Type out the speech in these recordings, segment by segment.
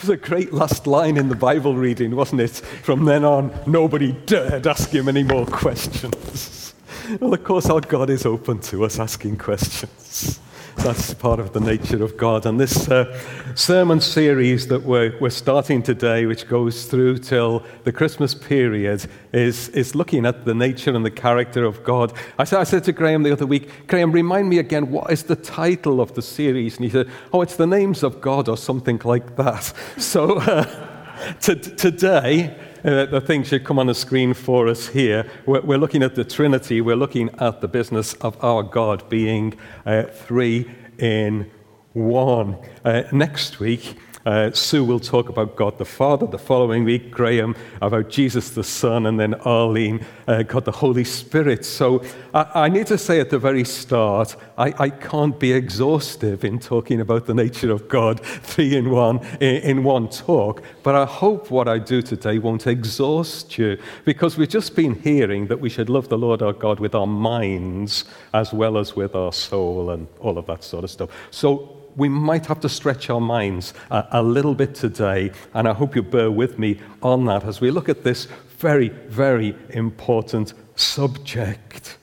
Was a great last line in the Bible reading, wasn't it? From then on, nobody dared ask him any more questions. Well, of course, our God is open to us asking questions. That's part of the nature of God. And this uh, sermon series that we're, we're starting today, which goes through till the Christmas period, is, is looking at the nature and the character of God. I said, I said to Graham the other week, Graham, remind me again, what is the title of the series? And he said, Oh, it's the names of God or something like that. So uh, today, uh, the thing should come on the screen for us here. We're, we're, looking at the Trinity. We're looking at the business of our God being uh, three in one. Uh, next week, uh, Sue will talk about God the Father. The following week, Graham about Jesus the Son, and then Arlene, uh, God the Holy Spirit. So I, I, need to say at the very start, I, I, can't be exhaustive in talking about the nature of God, three in one, in, in one talk. But I hope what I do today won't exhaust you, because we've just been hearing that we should love the Lord our God with our minds as well as with our soul and all of that sort of stuff. So we might have to stretch our minds a, a little bit today, and I hope you bear with me on that as we look at this very, very important subject.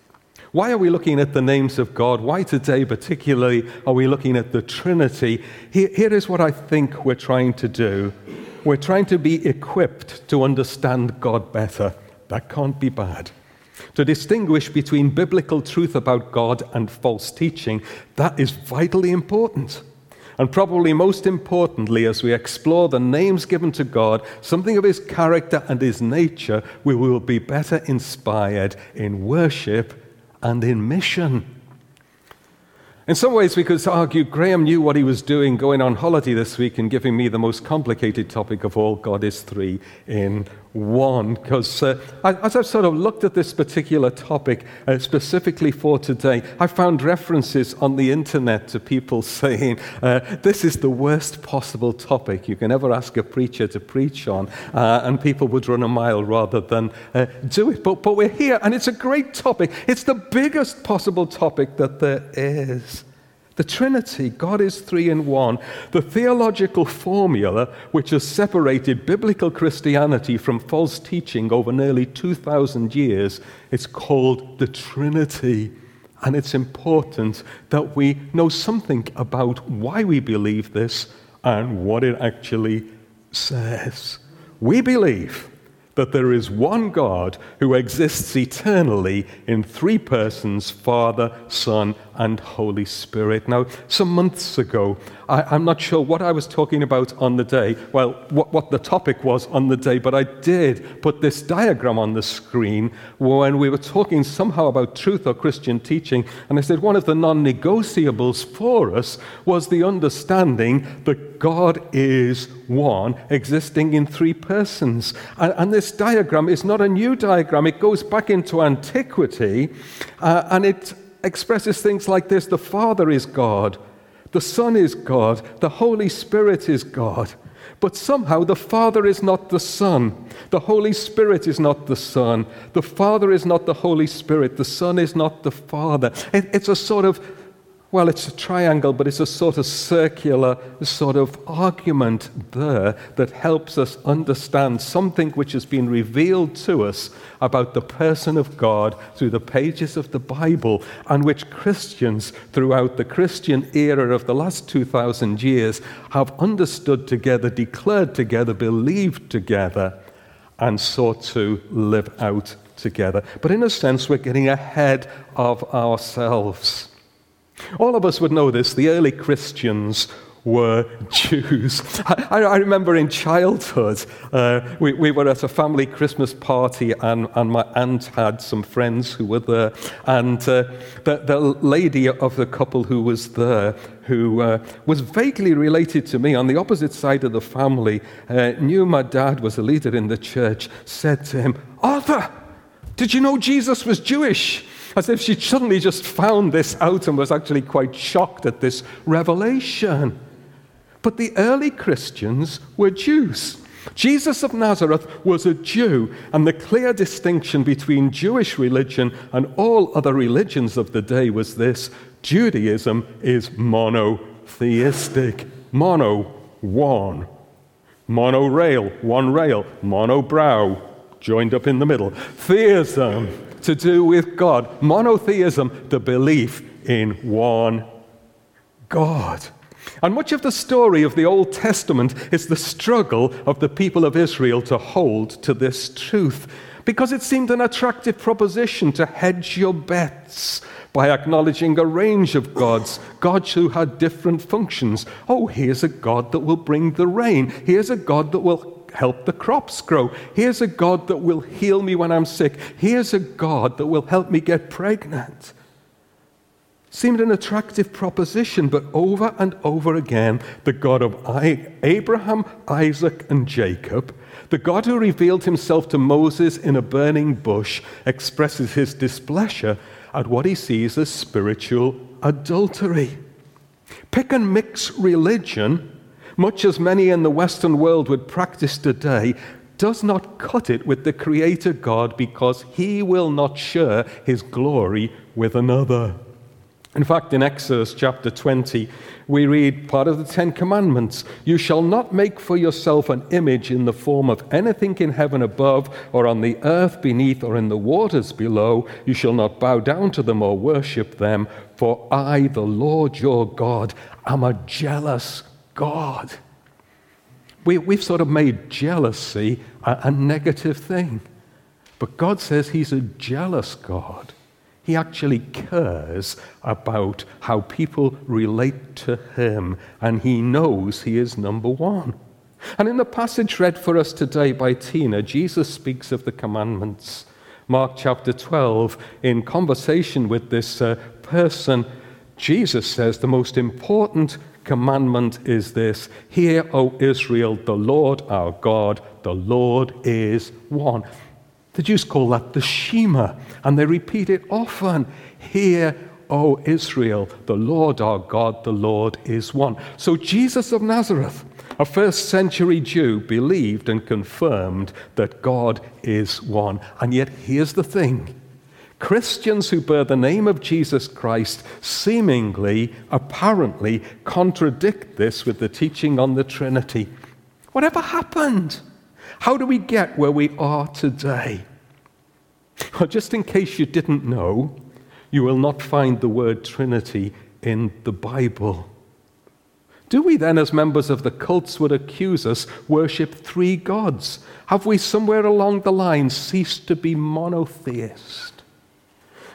Why are we looking at the names of God? Why today, particularly, are we looking at the Trinity? Here, here is what I think we're trying to do we're trying to be equipped to understand God better. That can't be bad. To distinguish between biblical truth about God and false teaching, that is vitally important. And probably most importantly, as we explore the names given to God, something of his character and his nature, we will be better inspired in worship and in mission. In some ways, we could argue Graham knew what he was doing going on holiday this week and giving me the most complicated topic of all God is three in one. Because uh, as I've sort of looked at this particular topic uh, specifically for today, I found references on the internet to people saying, uh, This is the worst possible topic you can ever ask a preacher to preach on. Uh, and people would run a mile rather than uh, do it. But, but we're here, and it's a great topic. It's the biggest possible topic that there is. The Trinity, God is three in one, the theological formula which has separated biblical Christianity from false teaching over nearly 2,000 years, is called the Trinity. And it's important that we know something about why we believe this and what it actually says. We believe that there is one God who exists eternally in three persons Father, Son, and Holy Spirit. Now, some months ago, I, am not sure what I was talking about on the day, well, what, what the topic was on the day, but I did put this diagram on the screen when we were talking somehow about truth or Christian teaching. And I said one of the non negotiables for us was the understanding that God is one, existing in three persons. And, and this diagram is not a new diagram, it goes back into antiquity uh, and it expresses things like this The Father is God, the Son is God, the Holy Spirit is God. But somehow the Father is not the Son. The Holy Spirit is not the Son. The Father is not the Holy Spirit. The Son is not the Father. It, it's a sort of well, it's a triangle, but it's a sort of circular sort of argument there that helps us understand something which has been revealed to us about the person of God through the pages of the Bible, and which Christians throughout the Christian era of the last 2,000 years have understood together, declared together, believed together, and sought to live out together. But in a sense, we're getting ahead of ourselves. All of us would know this. The early Christians were Jews. I, I remember in childhood, uh, we, we, were at a family Christmas party, and, and, my aunt had some friends who were there. And uh, the, the, lady of the couple who was there, who uh, was vaguely related to me on the opposite side of the family, uh, knew my dad was a leader in the church, said to him, Arthur, did you know Jesus was Jewish? As if she'd suddenly just found this out and was actually quite shocked at this revelation. But the early Christians were Jews. Jesus of Nazareth was a Jew, and the clear distinction between Jewish religion and all other religions of the day was this Judaism is monotheistic, mono, one. Monorail, one rail. Monobrow, joined up in the middle. Theism, to do with God. Monotheism, the belief in one God. And much of the story of the Old Testament is the struggle of the people of Israel to hold to this truth because it seemed an attractive proposition to hedge your bets by acknowledging a range of gods, gods who had different functions. Oh, here's a God that will bring the rain. Here's a God that will help the crops grow. Here's a God that will heal me when I'm sick. Here's a God that will help me get pregnant. Seemed an attractive proposition, but over and over again, the God of Abraham, Isaac, and Jacob, the God who revealed himself to Moses in a burning bush, expresses his displeasure at what he sees as spiritual adultery. Pick and mix religion, much as many in the Western world would practice today, does not cut it with the Creator God because he will not share his glory with another. In fact, in Exodus chapter 20, we read part of the Ten Commandments You shall not make for yourself an image in the form of anything in heaven above, or on the earth beneath, or in the waters below. You shall not bow down to them or worship them, for I, the Lord your God, am a jealous God. We, we've sort of made jealousy a, a negative thing. But God says He's a jealous God. He actually cares about how people relate to him, and he knows he is number one. And in the passage read for us today by Tina, Jesus speaks of the commandments. Mark chapter 12, in conversation with this uh, person, Jesus says the most important commandment is this Hear, O Israel, the Lord our God, the Lord is one. The Jews call that the Shema, and they repeat it often. Hear, O Israel, the Lord our God, the Lord is one. So Jesus of Nazareth, a first century Jew, believed and confirmed that God is one. And yet, here's the thing Christians who bear the name of Jesus Christ seemingly, apparently, contradict this with the teaching on the Trinity. Whatever happened? How do we get where we are today? Well, just in case you didn't know, you will not find the word Trinity in the Bible. Do we then, as members of the cults would accuse us, worship three gods? Have we somewhere along the line ceased to be monotheists?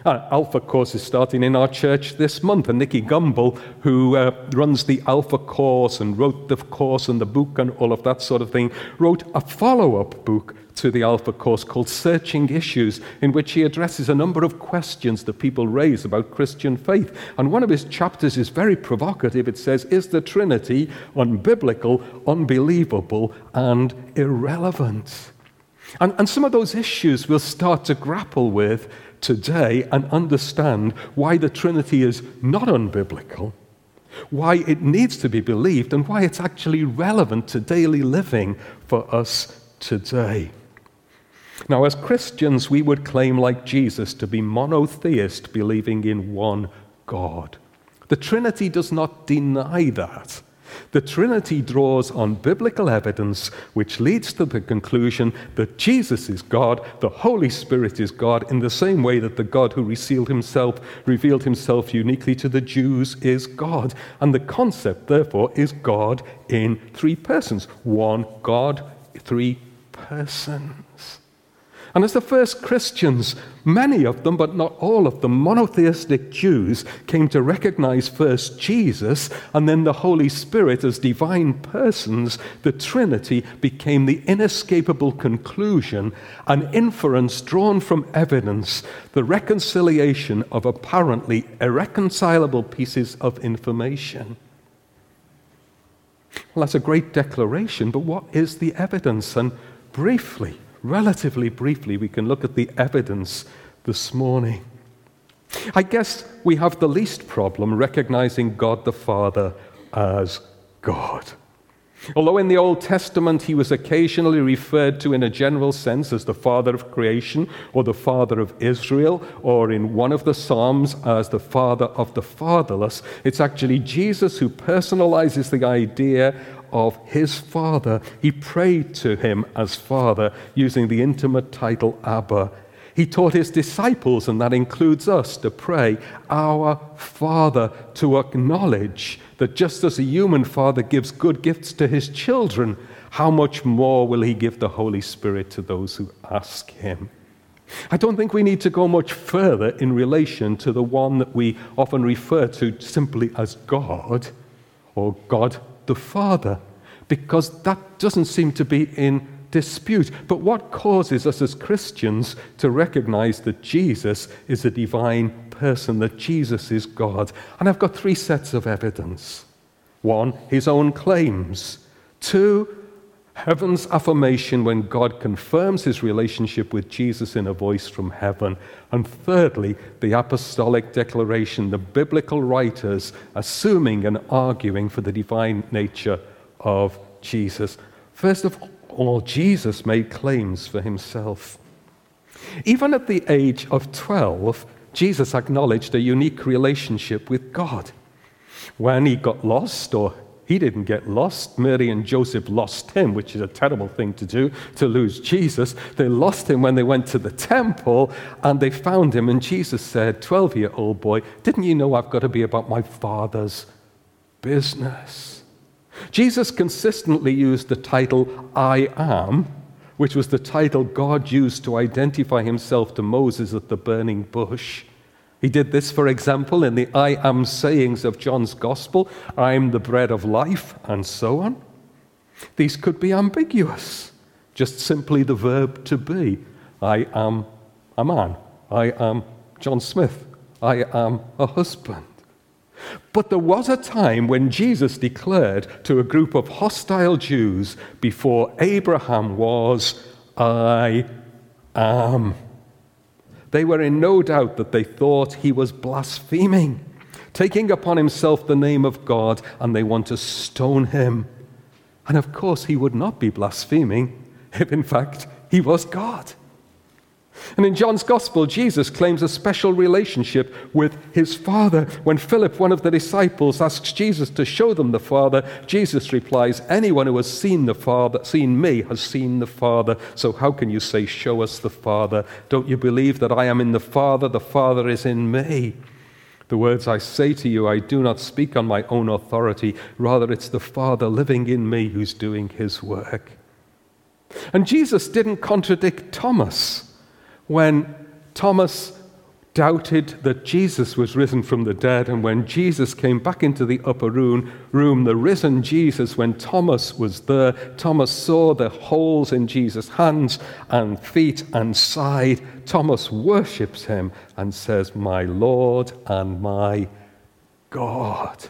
Uh, Alpha course is starting in our church this month, and Nicky Gumbel, who uh, runs the Alpha course and wrote the course and the book and all of that sort of thing, wrote a follow up book to the Alpha course called Searching Issues, in which he addresses a number of questions that people raise about Christian faith. And one of his chapters is very provocative. It says, Is the Trinity unbiblical, unbelievable, and irrelevant? And, and some of those issues we'll start to grapple with today and understand why the Trinity is not unbiblical, why it needs to be believed, and why it's actually relevant to daily living for us today. Now, as Christians, we would claim, like Jesus, to be monotheist, believing in one God. The Trinity does not deny that. The Trinity draws on biblical evidence which leads to the conclusion that Jesus is God, the Holy Spirit is God, in the same way that the God who revealed himself, revealed himself uniquely to the Jews is God. And the concept, therefore, is God in three persons. One God, three persons. And as the first Christians, many of them, but not all of them, monotheistic Jews, came to recognize first Jesus and then the Holy Spirit as divine persons, the Trinity became the inescapable conclusion, an inference drawn from evidence, the reconciliation of apparently irreconcilable pieces of information. Well, that's a great declaration, but what is the evidence? And briefly, relatively briefly, we can look at the evidence this morning. I guess we have the least problem recognizing God the Father as God. Although in the Old Testament he was occasionally referred to in a general sense as the father of creation or the father of Israel, or in one of the Psalms as the father of the fatherless, it's actually Jesus who personalizes the idea of his Father. He prayed to him as Father using the intimate title Abba. He taught his disciples, and that includes us, to pray, Our Father, to acknowledge that just as a human father gives good gifts to his children, how much more will he give the Holy Spirit to those who ask him? I don't think we need to go much further in relation to the one that we often refer to simply as God or God the Father, because that doesn't seem to be in dispute. But what causes us as Christians to recognize that Jesus is a divine person, that Jesus is God? And I've got three sets of evidence one, his own claims, two, Heaven's affirmation when God confirms his relationship with Jesus in a voice from heaven. And thirdly, the apostolic declaration, the biblical writers assuming and arguing for the divine nature of Jesus. First of all, Jesus made claims for himself. Even at the age of 12, Jesus acknowledged a unique relationship with God. When he got lost or he didn't get lost. Mary and Joseph lost him, which is a terrible thing to do, to lose Jesus. They lost him when they went to the temple and they found him. And Jesus said, 12 year old boy, didn't you know I've got to be about my father's business? Jesus consistently used the title I am, which was the title God used to identify himself to Moses at the burning bush. He did this, for example, in the I am sayings of John's Gospel I'm the bread of life, and so on. These could be ambiguous, just simply the verb to be. I am a man. I am John Smith. I am a husband. But there was a time when Jesus declared to a group of hostile Jews before Abraham was, I am. They were in no doubt that they thought he was blaspheming, taking upon himself the name of God, and they want to stone him. And of course, he would not be blaspheming if, in fact, he was God. And in John's Gospel, Jesus claims a special relationship with his Father. When Philip, one of the disciples, asks Jesus to show them the Father, Jesus replies, Anyone who has seen the Father, seen me, has seen the Father. So how can you say, Show us the Father? Don't you believe that I am in the Father, the Father is in me? The words I say to you, I do not speak on my own authority. Rather, it's the Father living in me who's doing his work. And Jesus didn't contradict Thomas when Thomas doubted that Jesus was risen from the dead, and when Jesus came back into the upper room, the risen Jesus, when Thomas was there, Thomas saw the holes in Jesus' hands and feet and side. Thomas worships him and says, My Lord and my God.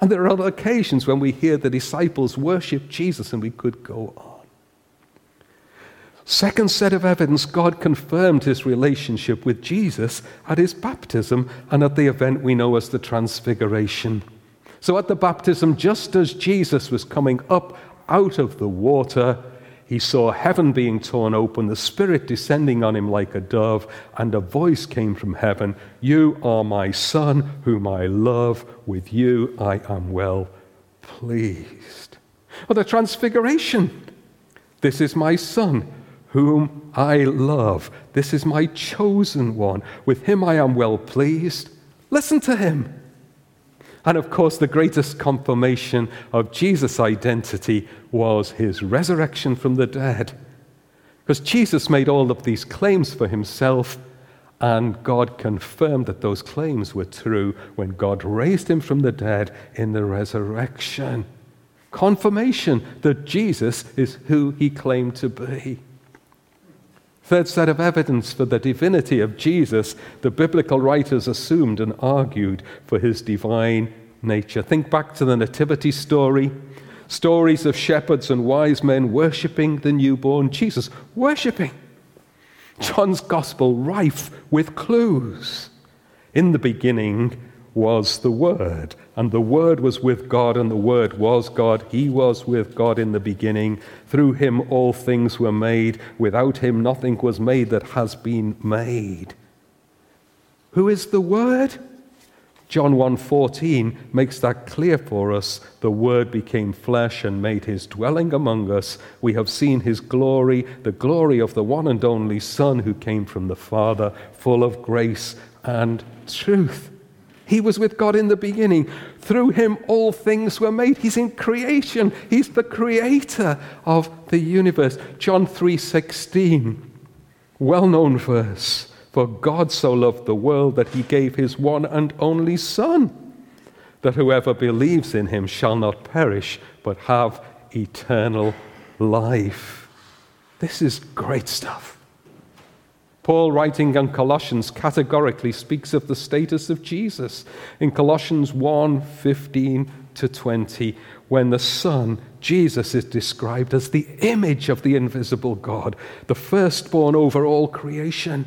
And there are other occasions when we hear the disciples worship Jesus, and we could go on. Second set of evidence God confirmed his relationship with Jesus at his baptism and at the event we know as the Transfiguration. So, at the baptism, just as Jesus was coming up out of the water, he saw heaven being torn open, the Spirit descending on him like a dove, and a voice came from heaven You are my Son, whom I love. With you I am well pleased. Well, the Transfiguration. This is my Son whom I love. This is my chosen one. With him I am well pleased. Listen to him. And of course, the greatest confirmation of Jesus' identity was his resurrection from the dead. Because Jesus made all of these claims for himself, and God confirmed that those claims were true when God raised him from the dead in the resurrection. Confirmation that Jesus is who he claimed to be. Third set of evidence for the divinity of Jesus, the biblical writers assumed and argued for his divine nature. Think back to the Nativity story stories of shepherds and wise men worshipping the newborn Jesus, worshipping. John's gospel rife with clues. In the beginning was the Word, and the Word was with God, and the Word was God. He was with God in the beginning. Through him all things were made. Without him nothing was made that has been made. Who is the Word? John 1:14 makes that clear for us. The word became flesh and made his dwelling among us. We have seen his glory, the glory of the one and only son who came from the Father, full of grace and truth. He was with God in the beginning. Through him all things were made. He's in creation. He's the creator of the universe. John 3:16. Well-known verse. For God so loved the world that he gave his one and only Son, that whoever believes in him shall not perish, but have eternal life. This is great stuff. Paul, writing in Colossians, categorically speaks of the status of Jesus in Colossians 1 15 to 20, when the Son, Jesus, is described as the image of the invisible God, the firstborn over all creation.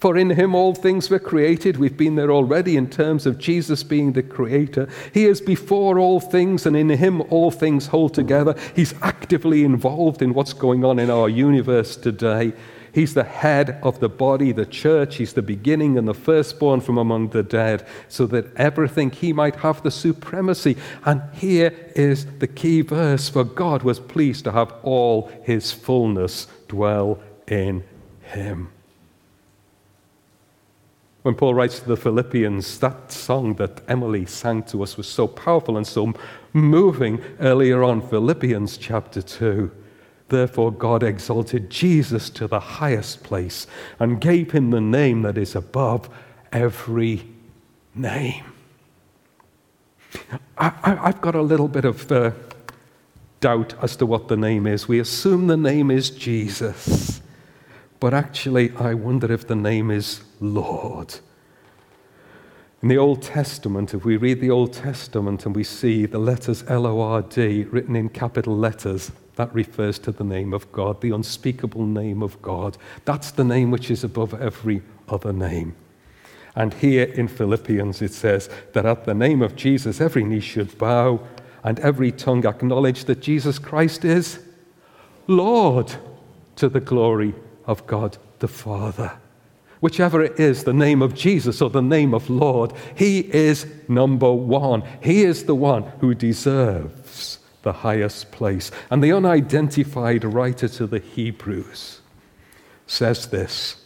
For in him all things were created. We've been there already in terms of Jesus being the creator. He is before all things, and in him all things hold together. He's actively involved in what's going on in our universe today. He's the head of the body, the church. He's the beginning and the firstborn from among the dead, so that everything he might have the supremacy. And here is the key verse For God was pleased to have all his fullness dwell in him. When Paul writes to the Philippians, that song that Emily sang to us was so powerful and so moving earlier on, Philippians chapter 2. Therefore, God exalted Jesus to the highest place and gave him the name that is above every name. I, have got a little bit of uh, doubt as to what the name is. We assume the name is Jesus. But actually, I wonder if the name is Lord. In the Old Testament, if we read the Old Testament and we see the letters L O R D written in capital letters, that refers to the name of God, the unspeakable name of God. That's the name which is above every other name. And here in Philippians it says that at the name of Jesus every knee should bow and every tongue acknowledge that Jesus Christ is Lord to the glory of God the Father. Whichever it is, the name of Jesus or the name of Lord, He is number one. He is the one who deserves the highest place. And the unidentified writer to the Hebrews says this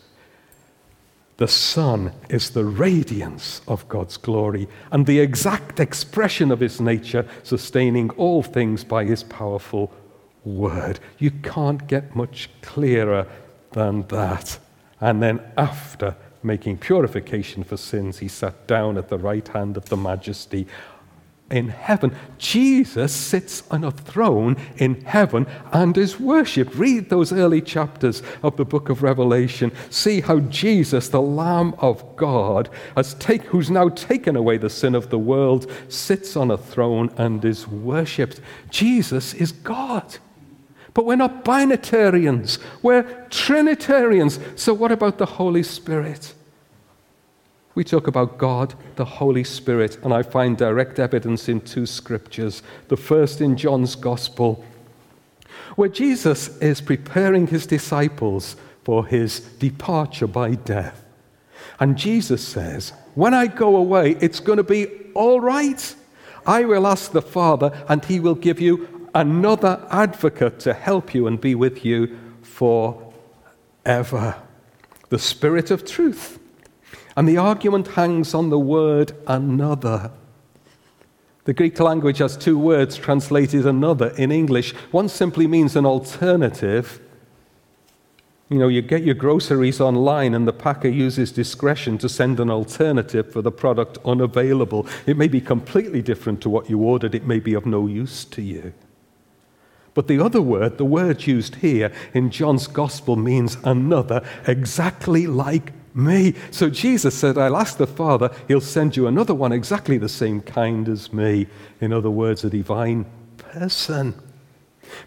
The Son is the radiance of God's glory and the exact expression of His nature, sustaining all things by His powerful word. You can't get much clearer than that. And then, after making purification for sins, he sat down at the right hand of the majesty in heaven. Jesus sits on a throne in heaven and is worshipped. Read those early chapters of the book of Revelation. See how Jesus, the Lamb of God, has take, who's now taken away the sin of the world, sits on a throne and is worshipped. Jesus is God. But we're not binitarians, we're Trinitarians. So, what about the Holy Spirit? We talk about God, the Holy Spirit, and I find direct evidence in two scriptures. The first in John's Gospel, where Jesus is preparing his disciples for his departure by death. And Jesus says, When I go away, it's going to be all right. I will ask the Father, and he will give you another advocate to help you and be with you forever. The Spirit of truth. And the argument hangs on the word another. The Greek language has two words translated another in English. One simply means an alternative. You know, you get your groceries online and the packer uses discretion to send an alternative for the product unavailable. It may be completely different to what you ordered, it may be of no use to you. But the other word, the word used here in John's gospel, means another, exactly like me. So Jesus said, I'll ask the Father, he'll send you another one exactly the same kind as me. In other words, a divine person.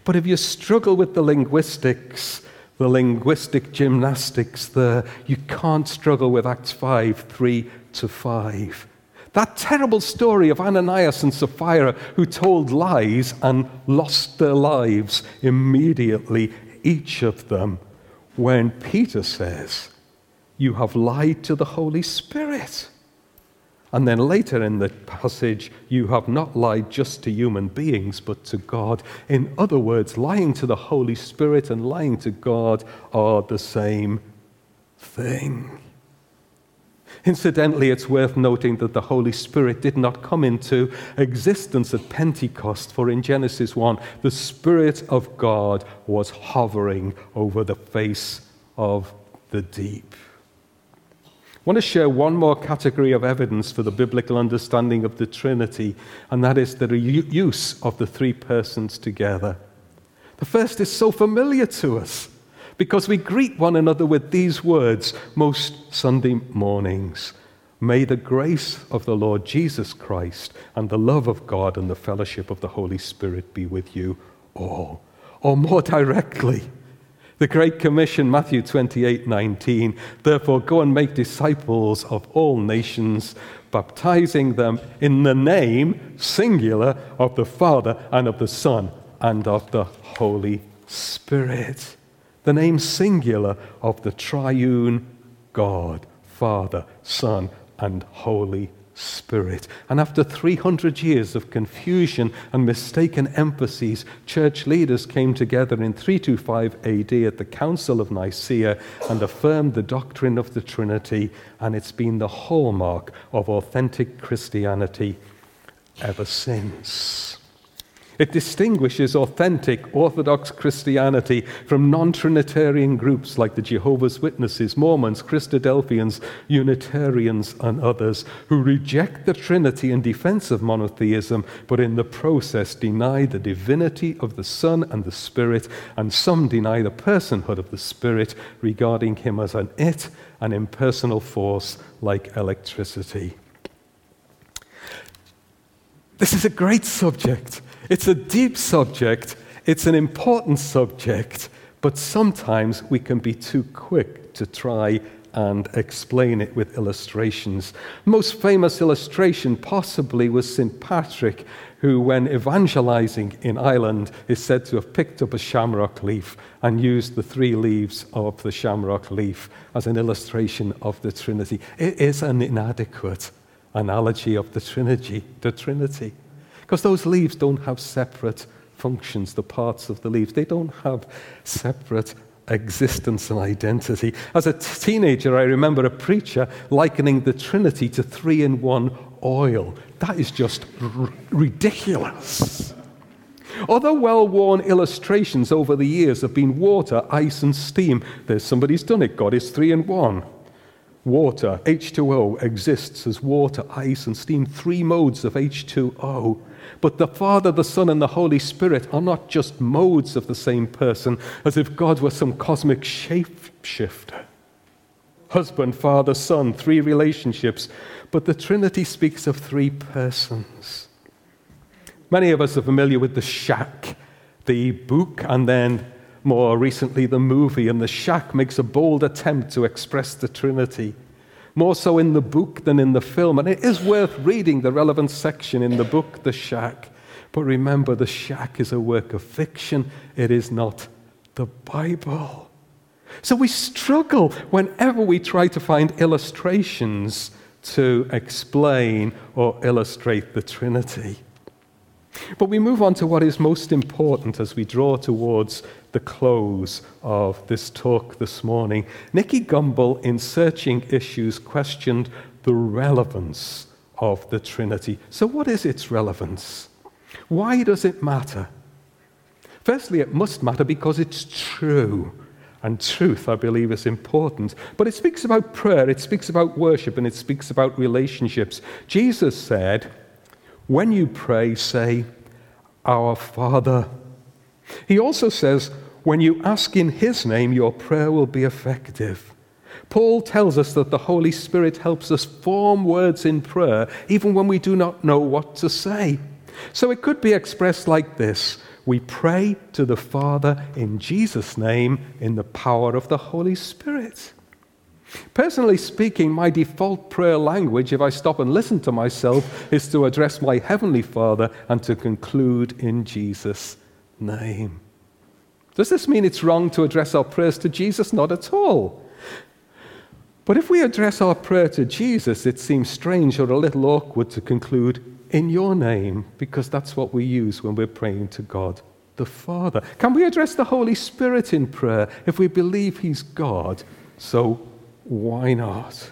But if you struggle with the linguistics, the linguistic gymnastics there, you can't struggle with Acts 5 3 to 5. That terrible story of Ananias and Sapphira who told lies and lost their lives immediately, each of them, when Peter says, You have lied to the Holy Spirit. And then later in the passage, you have not lied just to human beings, but to God. In other words, lying to the Holy Spirit and lying to God are the same thing. Incidentally, it's worth noting that the Holy Spirit did not come into existence at Pentecost, for in Genesis 1, the Spirit of God was hovering over the face of the deep. I want to share one more category of evidence for the biblical understanding of the Trinity, and that is the use of the three persons together. The first is so familiar to us because we greet one another with these words most Sunday mornings. May the grace of the Lord Jesus Christ and the love of God and the fellowship of the Holy Spirit be with you all. Or more directly, the Great Commission, Matthew 28 19. Therefore, go and make disciples of all nations, baptizing them in the name, singular, of the Father and of the Son and of the Holy Spirit. The name, singular, of the triune God, Father, Son, and Holy Spirit. And after 300 years of confusion and mistaken emphases, church leaders came together in 325 AD at the Council of Nicaea and affirmed the doctrine of the Trinity, and it's been the hallmark of authentic Christianity ever since. It distinguishes authentic Orthodox Christianity from non Trinitarian groups like the Jehovah's Witnesses, Mormons, Christadelphians, Unitarians, and others who reject the Trinity in defense of monotheism, but in the process deny the divinity of the Son and the Spirit, and some deny the personhood of the Spirit, regarding him as an it, an impersonal force like electricity. This is a great subject. It's a deep subject, it's an important subject, but sometimes we can be too quick to try and explain it with illustrations. Most famous illustration possibly was St. Patrick, who, when evangelizing in Ireland, is said to have picked up a shamrock leaf and used the three leaves of the shamrock leaf as an illustration of the Trinity. It is an inadequate analogy of the Trinity. The Trinity. Because those leaves don't have separate functions, the parts of the leaves. They don't have separate existence and identity. As a t- teenager, I remember a preacher likening the Trinity to three in one oil. That is just r- ridiculous. Other well worn illustrations over the years have been water, ice, and steam. There's somebody's done it. God is three in one. Water, H2O, exists as water, ice, and steam, three modes of H2O. But the Father, the Son, and the Holy Spirit are not just modes of the same person, as if God were some cosmic shapeshifter. Husband, Father, Son, three relationships. But the Trinity speaks of three persons. Many of us are familiar with The Shack, the book, and then more recently the movie. And The Shack makes a bold attempt to express the Trinity more so in the book than in the film. And it is worth reading the relevant section in the book, The Shack. But remember, The Shack is a work of fiction, it is not the Bible. So we struggle whenever we try to find illustrations to explain or illustrate the Trinity. But we move on to what is most important as we draw towards the close of this talk this morning. Nicky Gumbel, in Searching Issues, questioned the relevance of the Trinity. So, what is its relevance? Why does it matter? Firstly, it must matter because it's true. And truth, I believe, is important. But it speaks about prayer, it speaks about worship, and it speaks about relationships. Jesus said, When you pray, say, Our Father he also says, when you ask in His name, your prayer will be effective. Paul tells us that the Holy Spirit helps us form words in prayer even when we do not know what to say. So it could be expressed like this We pray to the Father in Jesus' name in the power of the Holy Spirit. Personally speaking, my default prayer language, if I stop and listen to myself, is to address my Heavenly Father and to conclude in Jesus' name. Does this mean it's wrong to address our prayers to Jesus? Not at all. But if we address our prayer to Jesus, it seems strange or a little awkward to conclude, in your name, because that's what we use when we're praying to God the Father. Can we address the Holy Spirit in prayer if we believe He's God? So why not?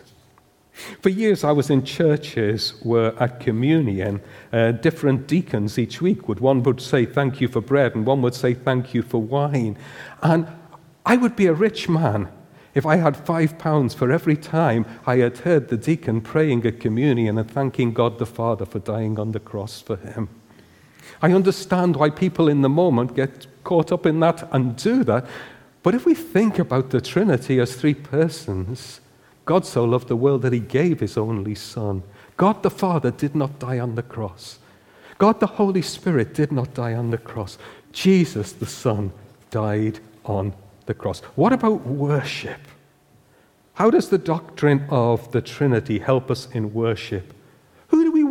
For years, I was in churches where at communion, uh, different deacons each week would one would say thank you for bread, and one would say thank you for wine. And I would be a rich man if I had five pounds for every time I had heard the deacon praying at communion and thanking God the Father for dying on the cross for him. I understand why people in the moment get caught up in that and do that. But if we think about the Trinity as three persons, God so loved the world that he gave his only Son. God the Father did not die on the cross. God the Holy Spirit did not die on the cross. Jesus the Son died on the cross. What about worship? How does the doctrine of the Trinity help us in worship?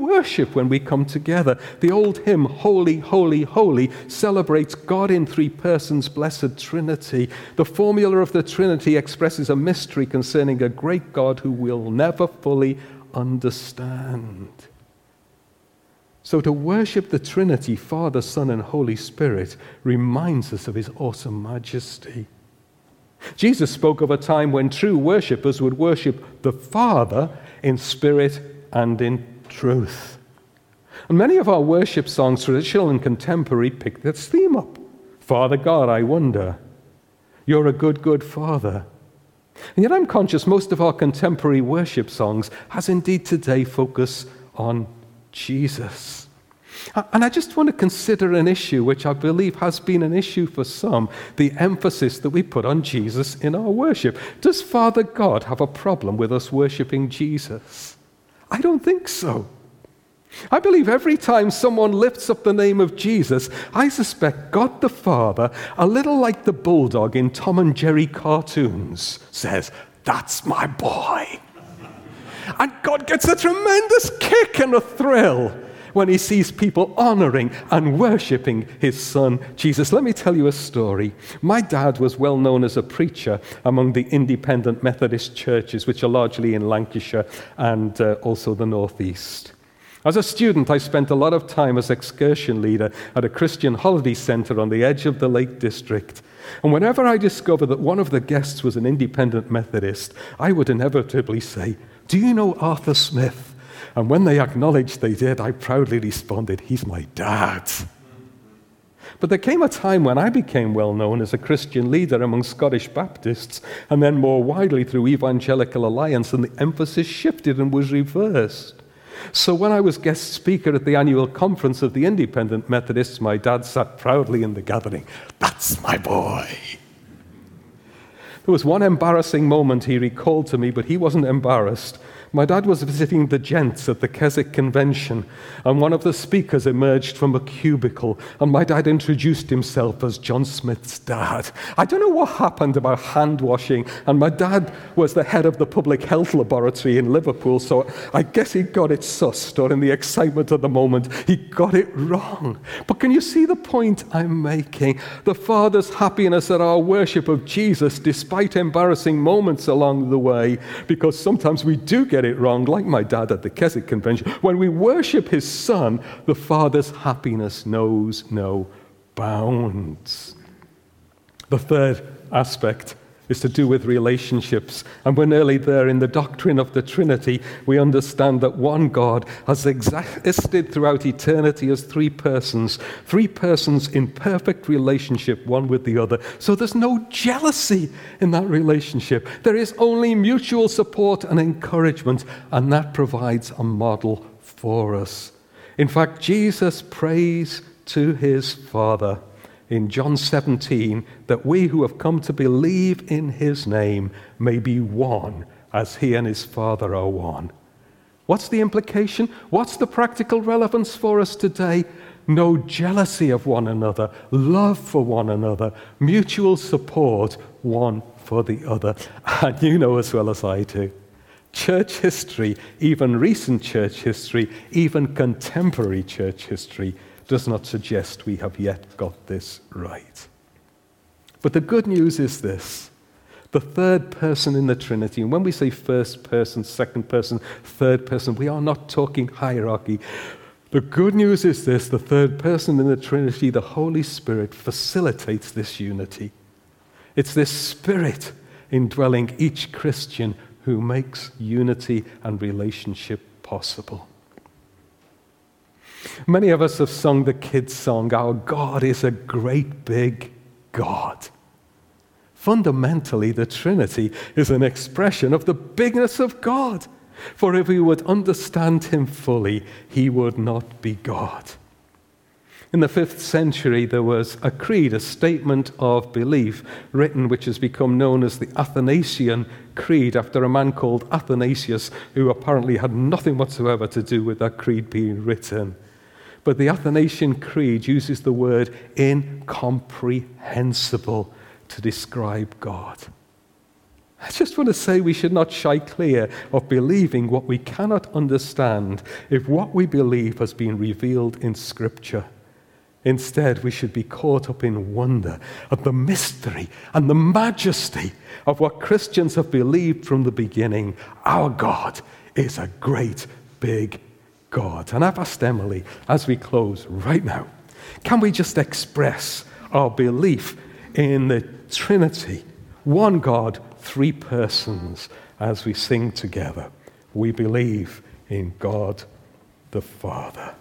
Worship when we come together? The old hymn, Holy, Holy, Holy, celebrates God in three persons, blessed Trinity. The formula of the Trinity expresses a mystery concerning a great God who we'll never fully understand. So, to worship the Trinity, Father, Son, and Holy Spirit, reminds us of His awesome majesty. Jesus spoke of a time when true worshippers would worship the Father in spirit and in truth. And many of our worship songs, traditional and contemporary, pick this theme up. Father God, I wonder. You're a good, good Father. And yet I'm conscious most of our contemporary worship songs has indeed today focus on Jesus. And I just want to consider an issue which I believe has been an issue for some the emphasis that we put on Jesus in our worship. Does Father God have a problem with us worshiping Jesus? I don't think so. I believe every time someone lifts up the name of Jesus, I suspect God the Father, a little like the bulldog in Tom and Jerry cartoons, says, That's my boy. And God gets a tremendous kick and a thrill when he sees people honoring and worshiping his son Jesus. Let me tell you a story. My dad was well known as a preacher among the independent Methodist churches, which are largely in Lancashire and uh, also the Northeast. As a student, I spent a lot of time as excursion leader at a Christian holiday center on the edge of the Lake District. And whenever I discovered that one of the guests was an independent Methodist, I would inevitably say, Do you know Arthur Smith? And when they acknowledged they did, I proudly responded, He's my dad. But there came a time when I became well known as a Christian leader among Scottish Baptists, and then more widely through Evangelical Alliance, and the emphasis shifted and was reversed. So when I was guest speaker at the annual conference of the Independent Methodists, my dad sat proudly in the gathering. That's my boy. There was one embarrassing moment he recalled to me, but he wasn't embarrassed. My dad was visiting the gents at the Keswick convention, and one of the speakers emerged from a cubicle, and my dad introduced himself as John Smith's dad. I don't know what happened about hand washing, and my dad was the head of the public health laboratory in Liverpool, so I guess he got it sussed, or in the excitement of the moment, he got it wrong. But can you see the point I'm making? The Father's happiness at our worship of Jesus, despite embarrassing moments along the way, because sometimes we do get it wrong, like my dad at the Keswick convention. When we worship his son, the Father's happiness knows no bounds. The third aspect is to do with relationships. And we're there in the doctrine of the Trinity. We understand that one God has existed throughout eternity as three persons, three persons in perfect relationship, one with the other. So there's no jealousy in that relationship. There is only mutual support and encouragement, and that provides a model for us. In fact, Jesus prays to his Father in John 17 that we who have come to believe in his name may be one as he and his Father are one. What's the implication? What's the practical relevance for us today? No jealousy of one another, love for one another, mutual support one for the other. And you know as well as I do. Church history, even recent church history, even contemporary church history, does not suggest we have yet got this right. But the good news is this The third person in the Trinity. And when we say first person, second person, third person, we are not talking hierarchy. The good news is this the third person in the Trinity, the Holy Spirit, facilitates this unity. It's this Spirit indwelling each Christian who makes unity and relationship possible. Many of us have sung the kids' song, Our God is a great big God. Fundamentally, the Trinity is an expression of the bigness of God. For if we would understand him fully, he would not be God. In the fifth century, there was a creed, a statement of belief, written which has become known as the Athanasian Creed, after a man called Athanasius, who apparently had nothing whatsoever to do with that creed being written. But the Athanasian Creed uses the word incomprehensible to describe God. I just want to say we should not shy clear of believing what we cannot understand if what we believe has been revealed in Scripture. Instead, we should be caught up in wonder at the mystery and the majesty of what Christians have believed from the beginning. Our God is a great, big God. And I've asked Emily, as we close right now, can we just express our belief in the Trinity, one God, three persons, as we sing together? We believe in God the Father.